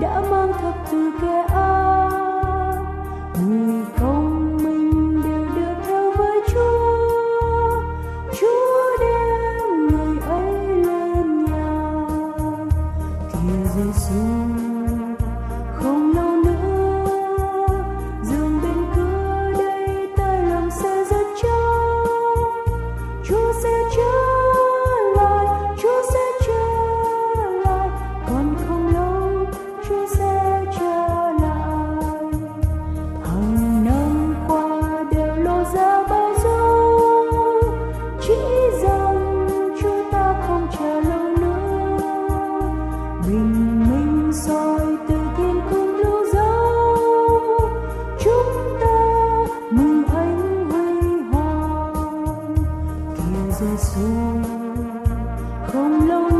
đã mang thập từ kêu Dù 留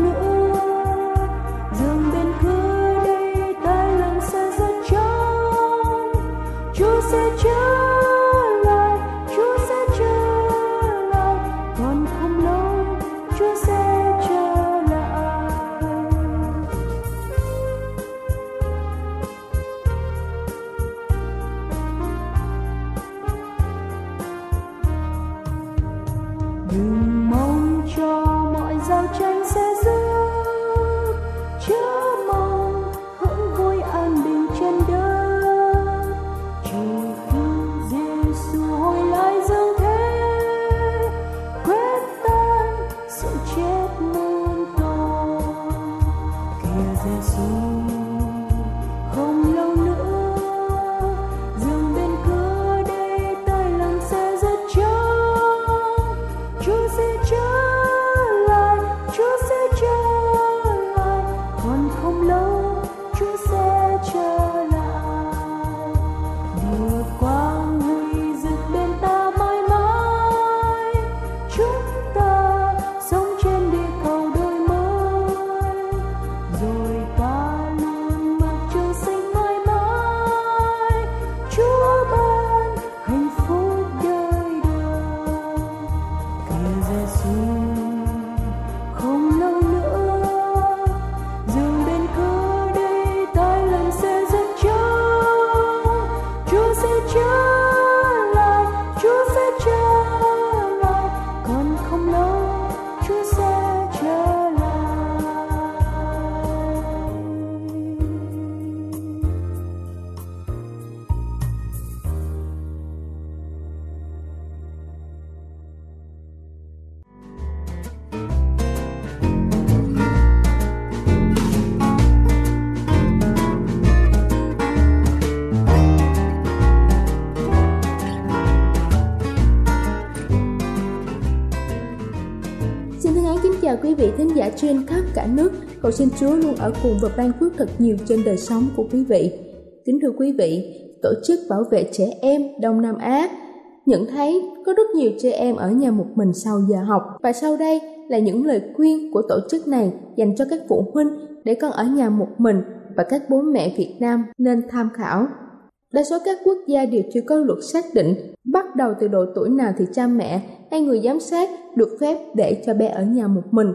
giả trên khắp cả nước. Cầu xin Chúa luôn ở cùng và ban phước thật nhiều trên đời sống của quý vị. Kính thưa quý vị, tổ chức bảo vệ trẻ em Đông Nam Á nhận thấy có rất nhiều trẻ em ở nhà một mình sau giờ học và sau đây là những lời khuyên của tổ chức này dành cho các phụ huynh để con ở nhà một mình và các bố mẹ Việt Nam nên tham khảo. Đa số các quốc gia đều chưa có luật xác định bắt đầu từ độ tuổi nào thì cha mẹ hay người giám sát được phép để cho bé ở nhà một mình.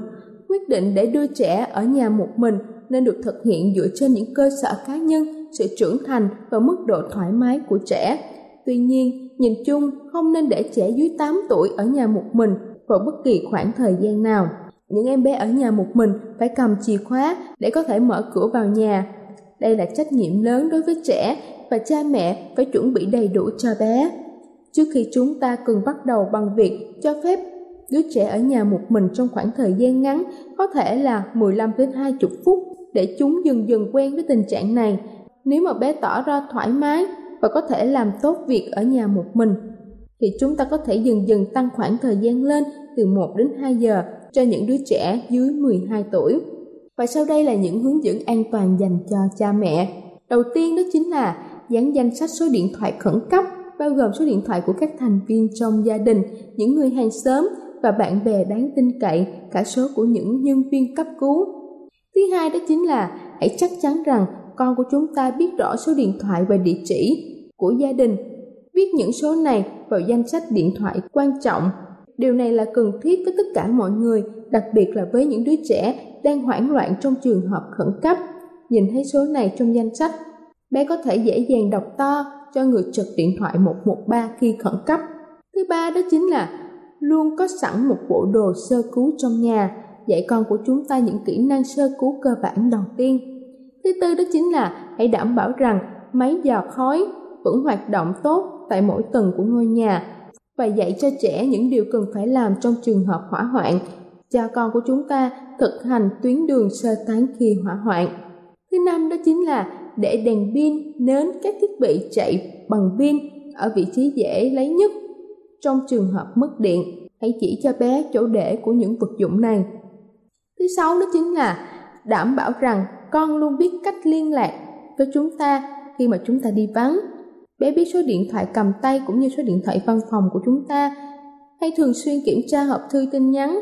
Quyết định để đưa trẻ ở nhà một mình nên được thực hiện dựa trên những cơ sở cá nhân, sự trưởng thành và mức độ thoải mái của trẻ. Tuy nhiên, nhìn chung không nên để trẻ dưới 8 tuổi ở nhà một mình vào bất kỳ khoảng thời gian nào. Những em bé ở nhà một mình phải cầm chìa khóa để có thể mở cửa vào nhà. Đây là trách nhiệm lớn đối với trẻ và cha mẹ phải chuẩn bị đầy đủ cho bé. Trước khi chúng ta cần bắt đầu bằng việc cho phép đứa trẻ ở nhà một mình trong khoảng thời gian ngắn, có thể là 15 đến 20 phút để chúng dần dần quen với tình trạng này. Nếu mà bé tỏ ra thoải mái và có thể làm tốt việc ở nhà một mình, thì chúng ta có thể dần dần tăng khoảng thời gian lên từ 1 đến 2 giờ cho những đứa trẻ dưới 12 tuổi. Và sau đây là những hướng dẫn an toàn dành cho cha mẹ. Đầu tiên đó chính là dán danh sách số điện thoại khẩn cấp bao gồm số điện thoại của các thành viên trong gia đình, những người hàng xóm và bạn bè đáng tin cậy, cả số của những nhân viên cấp cứu. Thứ hai đó chính là hãy chắc chắn rằng con của chúng ta biết rõ số điện thoại và địa chỉ của gia đình. Viết những số này vào danh sách điện thoại quan trọng. Điều này là cần thiết với tất cả mọi người, đặc biệt là với những đứa trẻ đang hoảng loạn trong trường hợp khẩn cấp. Nhìn thấy số này trong danh sách, bé có thể dễ dàng đọc to cho người trực điện thoại 113 khi khẩn cấp. Thứ ba đó chính là luôn có sẵn một bộ đồ sơ cứu trong nhà, dạy con của chúng ta những kỹ năng sơ cứu cơ bản đầu tiên. Thứ tư đó chính là hãy đảm bảo rằng máy dò khói vẫn hoạt động tốt tại mỗi tầng của ngôi nhà và dạy cho trẻ những điều cần phải làm trong trường hợp hỏa hoạn. Cha con của chúng ta thực hành tuyến đường sơ tán khi hỏa hoạn. Thứ năm đó chính là để đèn pin, nến, các thiết bị chạy bằng pin ở vị trí dễ lấy nhất trong trường hợp mất điện. Hãy chỉ cho bé chỗ để của những vật dụng này. Thứ sáu đó chính là đảm bảo rằng con luôn biết cách liên lạc với chúng ta khi mà chúng ta đi vắng. Bé biết số điện thoại cầm tay cũng như số điện thoại văn phòng của chúng ta. Hay thường xuyên kiểm tra hộp thư tin nhắn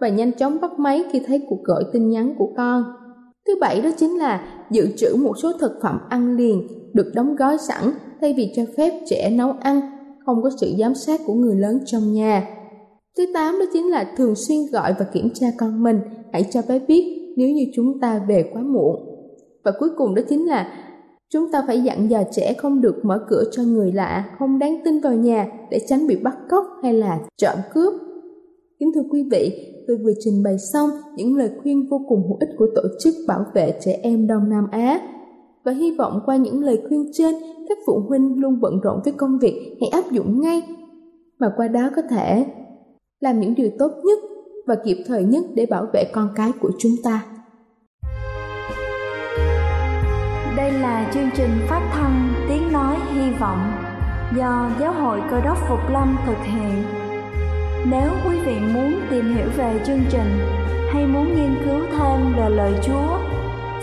và nhanh chóng bắt máy khi thấy cuộc gọi tin nhắn của con. Thứ bảy đó chính là dự trữ một số thực phẩm ăn liền được đóng gói sẵn thay vì cho phép trẻ nấu ăn, không có sự giám sát của người lớn trong nhà. Thứ tám đó chính là thường xuyên gọi và kiểm tra con mình, hãy cho bé biết nếu như chúng ta về quá muộn. Và cuối cùng đó chính là chúng ta phải dặn dò trẻ không được mở cửa cho người lạ, không đáng tin vào nhà để tránh bị bắt cóc hay là trộm cướp. Kính thưa quý vị, tôi vừa trình bày xong những lời khuyên vô cùng hữu ích của tổ chức bảo vệ trẻ em Đông Nam Á. Và hy vọng qua những lời khuyên trên, các phụ huynh luôn bận rộn với công việc hãy áp dụng ngay, mà qua đó có thể làm những điều tốt nhất và kịp thời nhất để bảo vệ con cái của chúng ta. Đây là chương trình phát thanh Tiếng Nói Hy Vọng do Giáo hội Cơ đốc Phục Lâm thực hiện nếu quý vị muốn tìm hiểu về chương trình hay muốn nghiên cứu thêm về lời Chúa,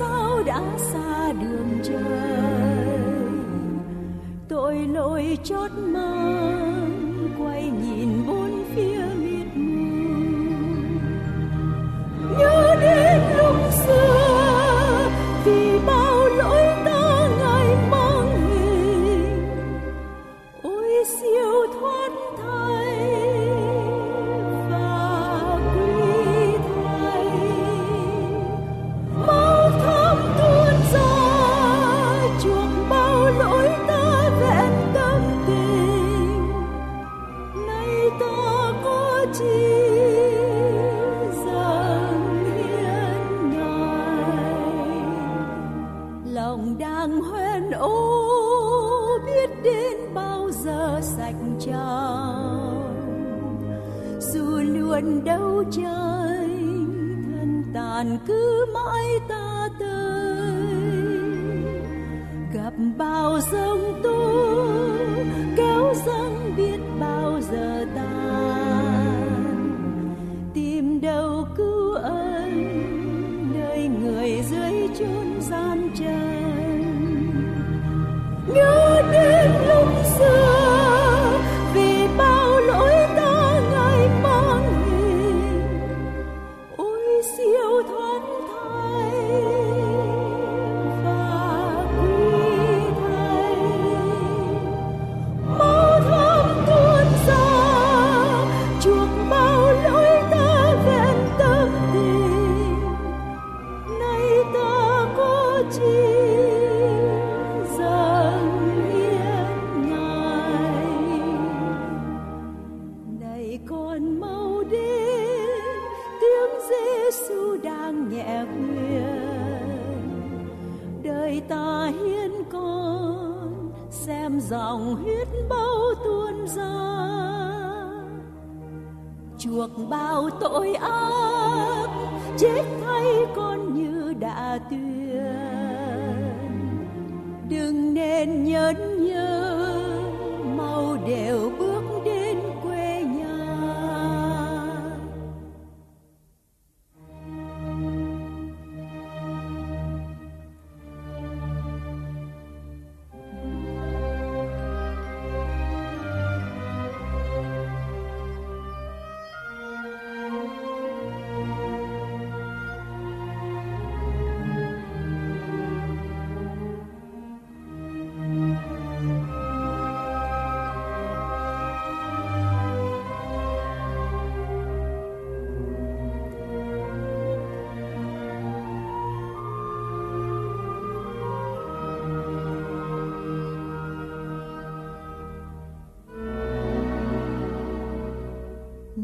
Sao đã xa đường trời? Tội lỗi chót mang buồn đau trời thân tàn cứ mãi ta tới. Gặp bao giông tố, kéo dâng biết bao giờ tan. Tìm đâu cứu ân nơi người dưới chốn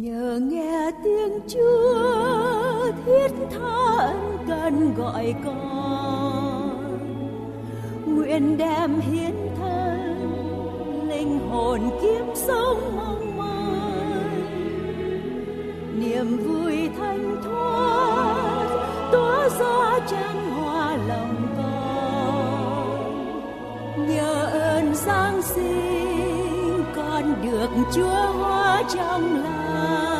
nhờ nghe tiếng Chúa thiết tha ân cần gọi con. Nguyện đem hiến thân, linh hồn kiếm sống mong mỏi. Niềm vui thanh thoát, tỏa ra chân hoa lòng con. Nhờ ơn giáng sinh, con được chúa hoa trong lành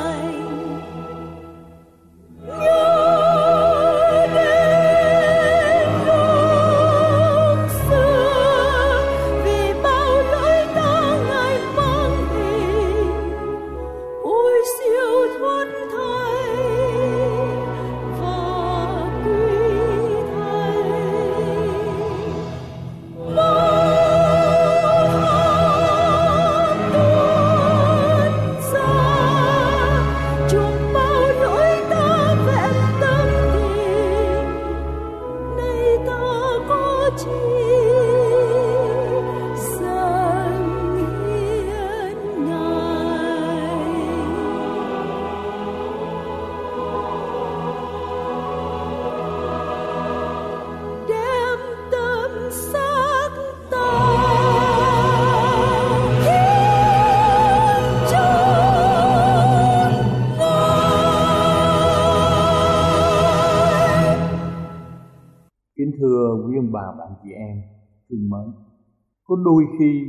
đôi khi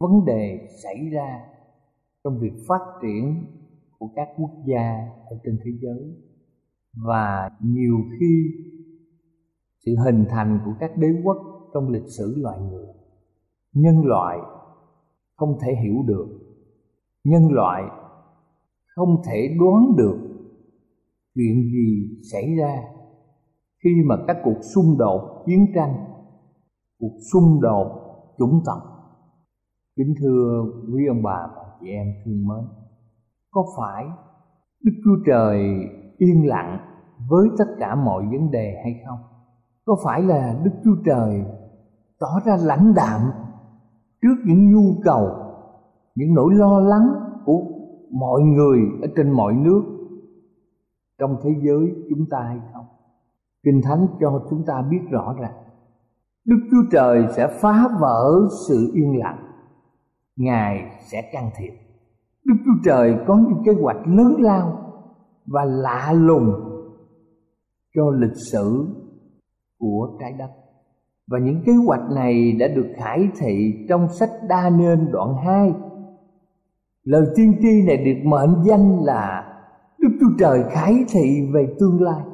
vấn đề xảy ra trong việc phát triển của các quốc gia ở trên thế giới và nhiều khi sự hình thành của các đế quốc trong lịch sử loài người. Nhân loại không thể hiểu được. Nhân loại không thể đoán được chuyện gì xảy ra khi mà các cuộc xung đột chiến tranh, cuộc xung đột chúng tộc kính thưa quý ông bà và chị em thương mến, có phải đức chúa trời yên lặng với tất cả mọi vấn đề hay không có phải là đức chúa trời tỏ ra lãnh đạm trước những nhu cầu, những nỗi lo lắng của mọi người ở trên mọi nước, trong thế giới chúng ta hay không kinh thánh cho chúng ta biết rõ ràng đức chúa trời sẽ phá vỡ sự yên lặng. Ngài sẽ can thiệp. Đức chúa trời có những kế hoạch lớn lao và lạ lùng cho lịch sử của trái đất. Và những kế hoạch này đã được khải thị trong sách Đa Nên đoạn 2 Lời tiên tri này được mệnh danh là Đức Chúa Trời khải thị về tương lai.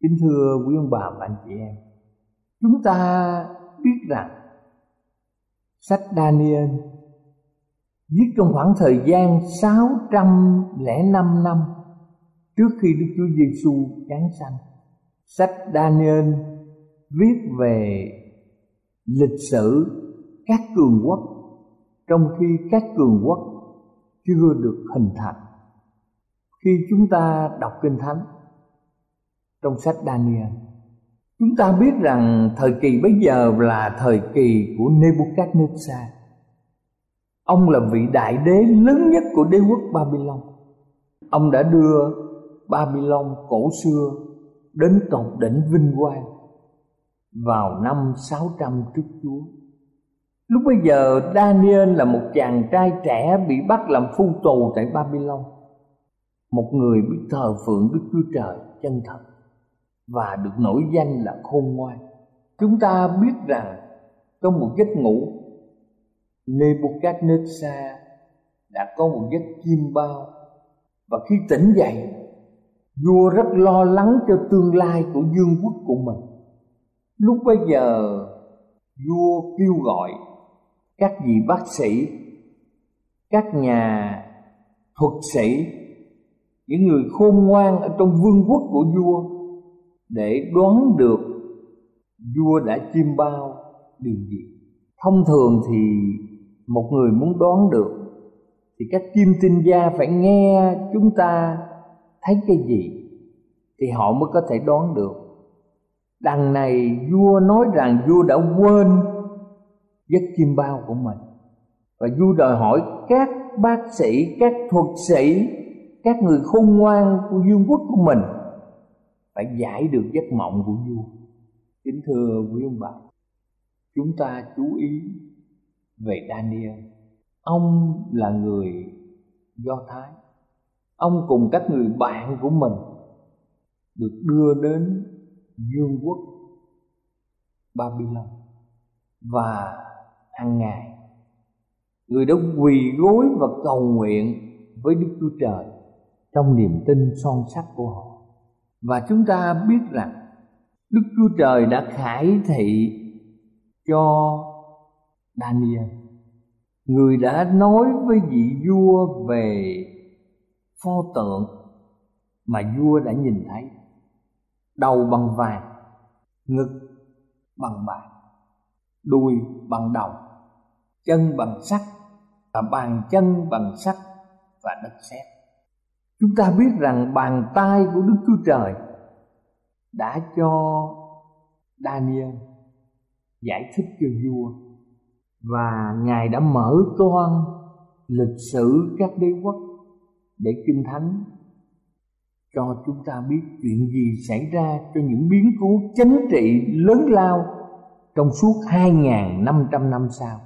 Kính thưa quý ông bà và anh chị em Chúng ta biết rằng Sách Daniel viết trong khoảng thời gian 605 năm trước khi Đức Chúa Giêsu giáng sanh. Sách Daniel viết về lịch sử các cường quốc trong khi các cường quốc chưa được hình thành. Khi chúng ta đọc Kinh Thánh trong sách Daniel, chúng ta biết rằng thời kỳ bây giờ là thời kỳ của Nebuchadnezzar. Ông là vị đại đế lớn nhất của đế quốc Babylon. Ông đã đưa Babylon cổ xưa đến tột đỉnh vinh quang vào năm 600 trước Chúa. Lúc bây giờ, Daniel là một chàng trai trẻ bị bắt làm phu tù tại Babylon. Một người biết thờ phượng Đức Chúa Trời chân thật và được nổi danh là khôn ngoan. Chúng ta biết rằng trong một giấc ngủ, Nebuchadnezzar đã có một giấc chim bao và khi tỉnh dậy, vua rất lo lắng cho tương lai của vương quốc của mình lúc bây giờ, vua kêu gọi các vị bác sĩ, các nhà thuật sĩ, những người khôn ngoan ở trong vương quốc của vua để đoán được vua đã chiêm bao điều gì. Thông thường thì một người muốn đoán được thì các kim tinh gia phải nghe chúng ta thấy cái gì thì họ mới có thể đoán được. Đằng này vua nói rằng vua đã quên giấc chim bao của mình. Và vua đòi hỏi các bác sĩ, các thuật sĩ, các người khôn ngoan của vương quốc của mình phải giải được giấc mộng của vua. Kính thưa quý ông bà, chúng ta chú ý về daniel. Ông là người do thái. Ông cùng các người bạn của mình được đưa đến vương quốc Babylon. Và hàng ngày, người đã quỳ gối và cầu nguyện với Đức Chúa Trời trong niềm tin son sắt của họ và chúng ta biết rằng Đức Chúa Trời đã khải thị cho Daniel. Người đã nói với vị vua về pho tượng mà vua đã nhìn thấy. Đầu bằng vàng, ngực bằng bạc, đùi bằng đồng chân bằng sắt và bàn chân bằng sắt và đất sét chúng ta biết rằng bàn tay của đức chúa trời đã cho daniel giải thích cho vua và ngài đã mở toan lịch sử các đế quốc để kinh thánh cho chúng ta biết chuyện gì xảy ra cho những biến cố chính trị lớn lao trong suốt 2.500 năm sau.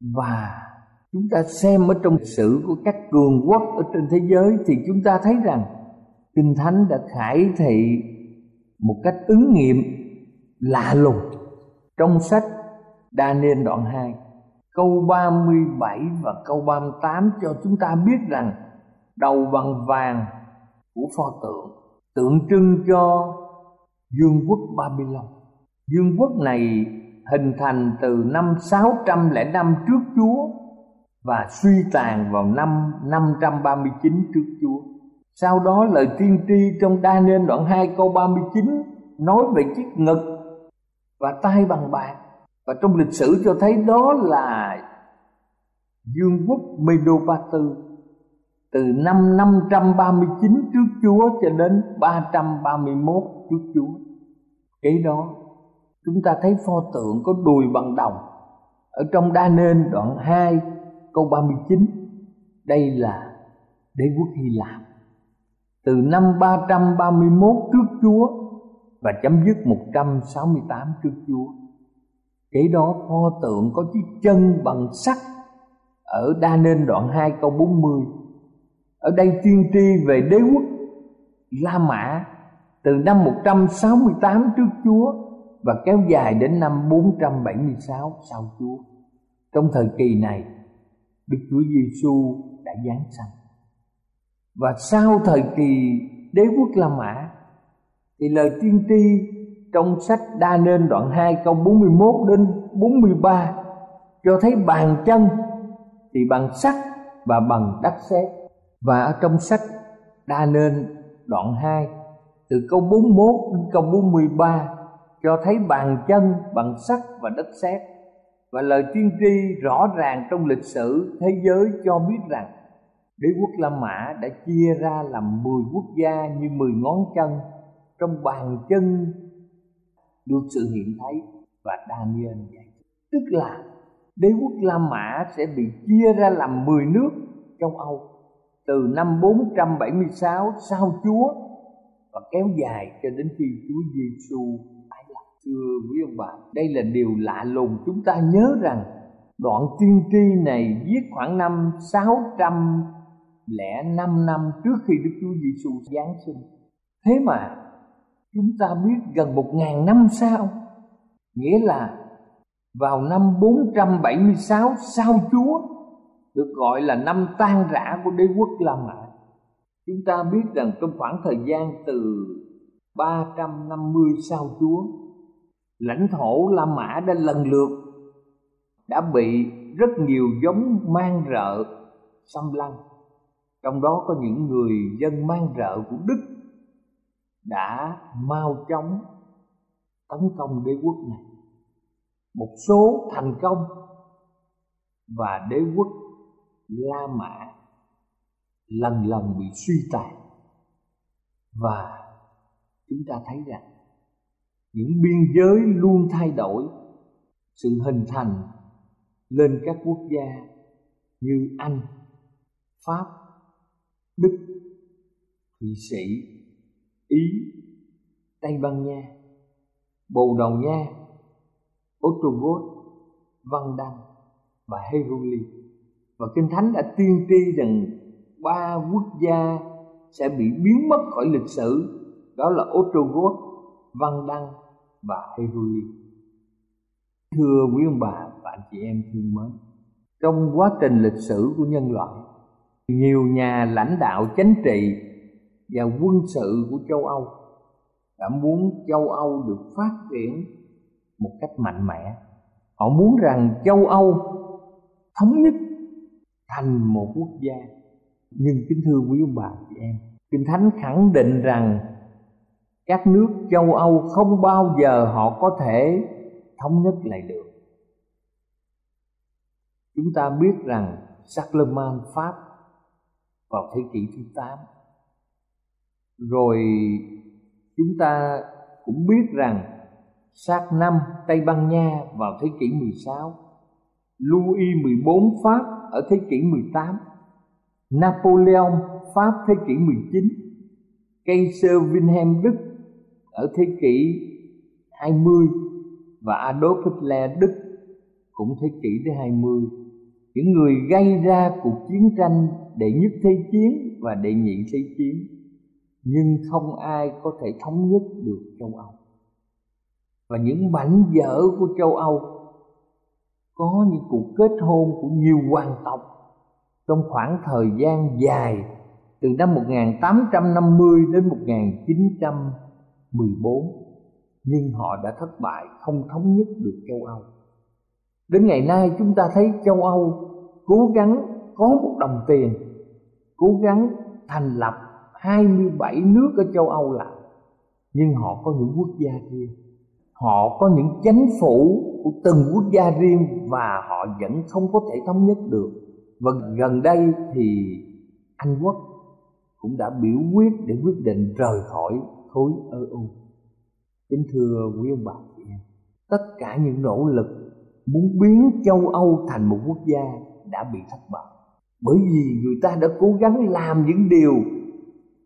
Và chúng ta xem ở trong lịch sử của các cường quốc ở trên thế giới thì chúng ta thấy rằng kinh thánh đã khải thị một cách ứng nghiệm lạ lùng trong sách Daniel đoạn 2 câu 37 và câu 38 cho chúng ta biết rằng đầu bằng vàng của pho tượng tượng trưng cho vương quốc Babylon. Vương quốc này hình thành từ năm 605 trước Chúa và suy tàn vào năm 539 trước Chúa. Sau đó lời tiên tri trong Daniel đoạn 2 câu 39 nói về chiếc ngực và tay bằng bạc và trong lịch sử cho thấy đó là vương quốc Medo-Ba-tư từ năm 539 trước Chúa cho đến 331 trước Chúa. Kế đó, chúng ta thấy pho tượng có đùi bằng đồng ở trong Đa Nên đoạn 2 câu 39. Đây là đế quốc Hy Lạp. Từ năm 331 trước Chúa và chấm dứt 168 trước Chúa. Kế đó pho tượng có chiếc chân bằng sắt ở Đa Nên đoạn 2 câu 40 ở đây tiên tri về đế quốc La Mã từ năm 168 trước Chúa và kéo dài đến năm 476 sau Chúa. Trong thời kỳ này, Đức Chúa Giêsu đã giáng sanh. Và sau thời kỳ đế quốc La Mã, thì lời tiên tri trong sách Đa Nên đoạn 2 câu 41 đến 43 cho thấy bàn chân thì bằng sắt và bằng đất sét và ở trong sách Đa Nên đoạn 2 từ câu 41 đến câu 43 cho thấy bàn chân bằng sắt và đất sét và lời tiên tri rõ ràng trong lịch sử thế giới cho biết rằng đế quốc La Mã đã chia ra làm 10 quốc gia như 10 ngón chân, trong bàn chân được sự hiện thấy và Daniel dạy tức là đế quốc La Mã sẽ bị chia ra làm 10 nước trong Âu từ năm 476 sau Chúa và kéo dài cho đến khi Chúa Giêsu. Thưa quý ông bà, đây là điều lạ lùng chúng ta nhớ rằng đoạn tiên tri này viết khoảng năm 605 năm trước khi Đức Chúa Giêsu giáng sinh. Thế mà chúng ta biết gần một ngàn năm sau, nghĩa là vào năm 476 sau Chúa được gọi là năm tan rã của đế quốc La Mã. Chúng ta biết rằng trong khoảng thời gian từ 350 sau Chúa, lãnh thổ La Mã đã lần lượt, đã bị rất nhiều giống mang rợ xâm lăng. Trong đó có những người dân mang rợ của Đức đã mau chóng tấn công đế quốc này. Một số thành công và đế quốc La Mã lần lần bị suy tàn và chúng ta thấy rằng những biên giới luôn thay đổi. Sự hình thành lên các quốc gia như Anh, Pháp, Đức, Thụy Sĩ, Ý, Tây Ban Nha, Bồ Đào Nha, Ostrogoth, Văn Đăng và Heruli và kinh thánh đã tiên tri rằng ba quốc gia sẽ bị biến mất khỏi lịch sử đó là Ostrogoth, Văn Đăng và Heruli. Thưa quý ông bà và anh chị em thương mến, trong quá trình lịch sử của nhân loại, nhiều nhà lãnh đạo chính trị và quân sự của châu Âu đã muốn châu Âu được phát triển một cách mạnh mẽ. Họ muốn rằng châu Âu thống nhất thành một quốc gia nhưng kính thưa quý ông bà chị em kinh thánh khẳng định rằng các nước châu âu không bao giờ họ có thể thống nhất lại được. Chúng ta biết rằng Charlemagne Pháp vào thế kỷ thứ 8 rồi chúng ta cũng biết rằng sát năm Tây Ban Nha vào thế kỷ 16 Louis 14 Pháp ở thế kỷ 18 Napoleon Pháp thế kỷ 19 Kaiser Wilhelm Đức ở thế kỷ 20 và Adolf Hitler, Đức cũng thế kỷ thứ 20 những người gây ra cuộc chiến tranh, đệ nhất thế chiến và đệ nhị thế chiến, nhưng không ai có thể thống nhất được châu Âu. Và những mảnh vỡ của châu Âu, có những cuộc kết hôn của nhiều hoàng tộc trong khoảng thời gian dài từ năm 1850 đến 14, nhưng họ đã thất bại không thống nhất được châu Âu. Đến ngày nay chúng ta thấy châu Âu cố gắng có một đồng tiền, cố gắng thành lập 27 nước ở châu Âu lại. Nhưng họ có những quốc gia riêng, họ có những chánh phủ của từng quốc gia riêng và họ vẫn không có thể thống nhất được và gần đây thì anh quốc cũng đã biểu quyết để quyết định rời khỏi khối eu kính thưa quý ông bà chị em, tất cả những nỗ lực muốn biến châu âu thành một quốc gia đã bị thất bại. Bởi vì người ta đã cố gắng làm những điều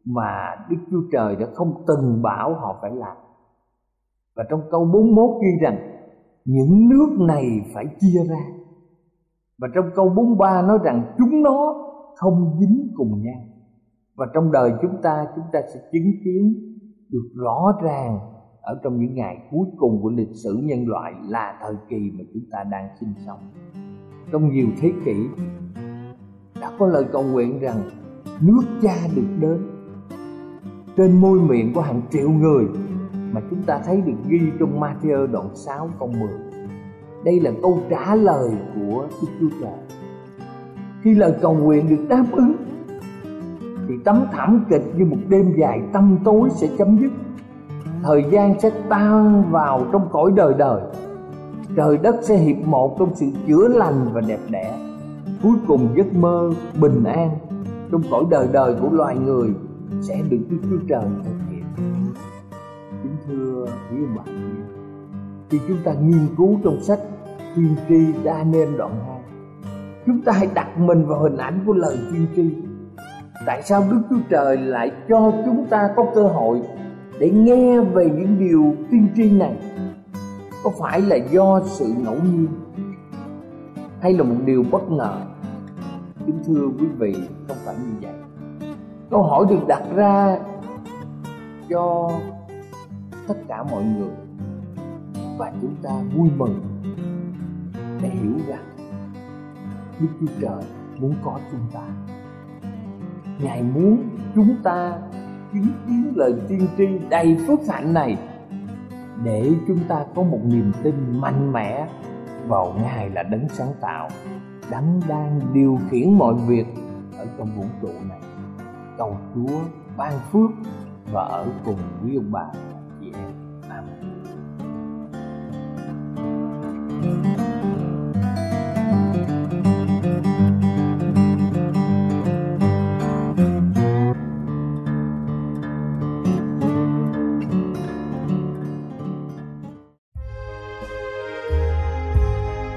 mà Đức Chúa Trời đã không từng bảo họ phải làm. Và trong câu 41 ghi rằng, những nước này phải chia ra. Và trong câu 43 nói rằng, chúng nó không dính cùng nhau. Và trong đời chúng ta chúng ta sẽ chứng kiến được rõ ràng ở trong những ngày cuối cùng của lịch sử nhân loại là thời kỳ mà chúng ta đang sinh sống. Trong nhiều thế kỷ, đã có lời cầu nguyện rằng nước cha được đến. Trên môi miệng của hàng triệu người mà chúng ta thấy được ghi trong Matthew đoạn 6 câu 10 đây là câu trả lời của Đức Chúa Trời. Khi lời cầu nguyện được đáp ứng thì tấm thảm kịch như một đêm dài tăm tối sẽ chấm dứt. Thời gian sẽ tan vào trong cõi đời đời. Trời đất sẽ hiệp một trong sự chữa lành và đẹp đẽ. Cuối cùng giấc mơ bình an trong cõi đời đời của loài người sẽ được Đức Chúa Trời thực hiện. Kính thưa quý ông bà khi chúng ta nghiên cứu trong sách tiên tri Daniel đoạn 2 chúng ta hãy đặt mình vào hình ảnh của lời tiên tri tại sao Đức Chúa Trời lại cho chúng ta có cơ hội để nghe về những điều tiên tri này? Có phải là do sự ngẫu nhiên hay là một điều bất ngờ? Kính thưa quý vị, không phải như vậy. Câu hỏi được đặt ra cho tất cả mọi người và chúng ta vui mừng để hiểu rằng Đức Chúa Trời muốn có chúng ta. Ngài muốn chúng ta chứng kiến lời tiên tri đầy phước hạnh này để chúng ta có một niềm tin mạnh mẽ vào Ngài là đấng sáng tạo, đấng đang điều khiển mọi việc ở trong vũ trụ này. Cầu Chúa ban phước và ở cùng với ông bà.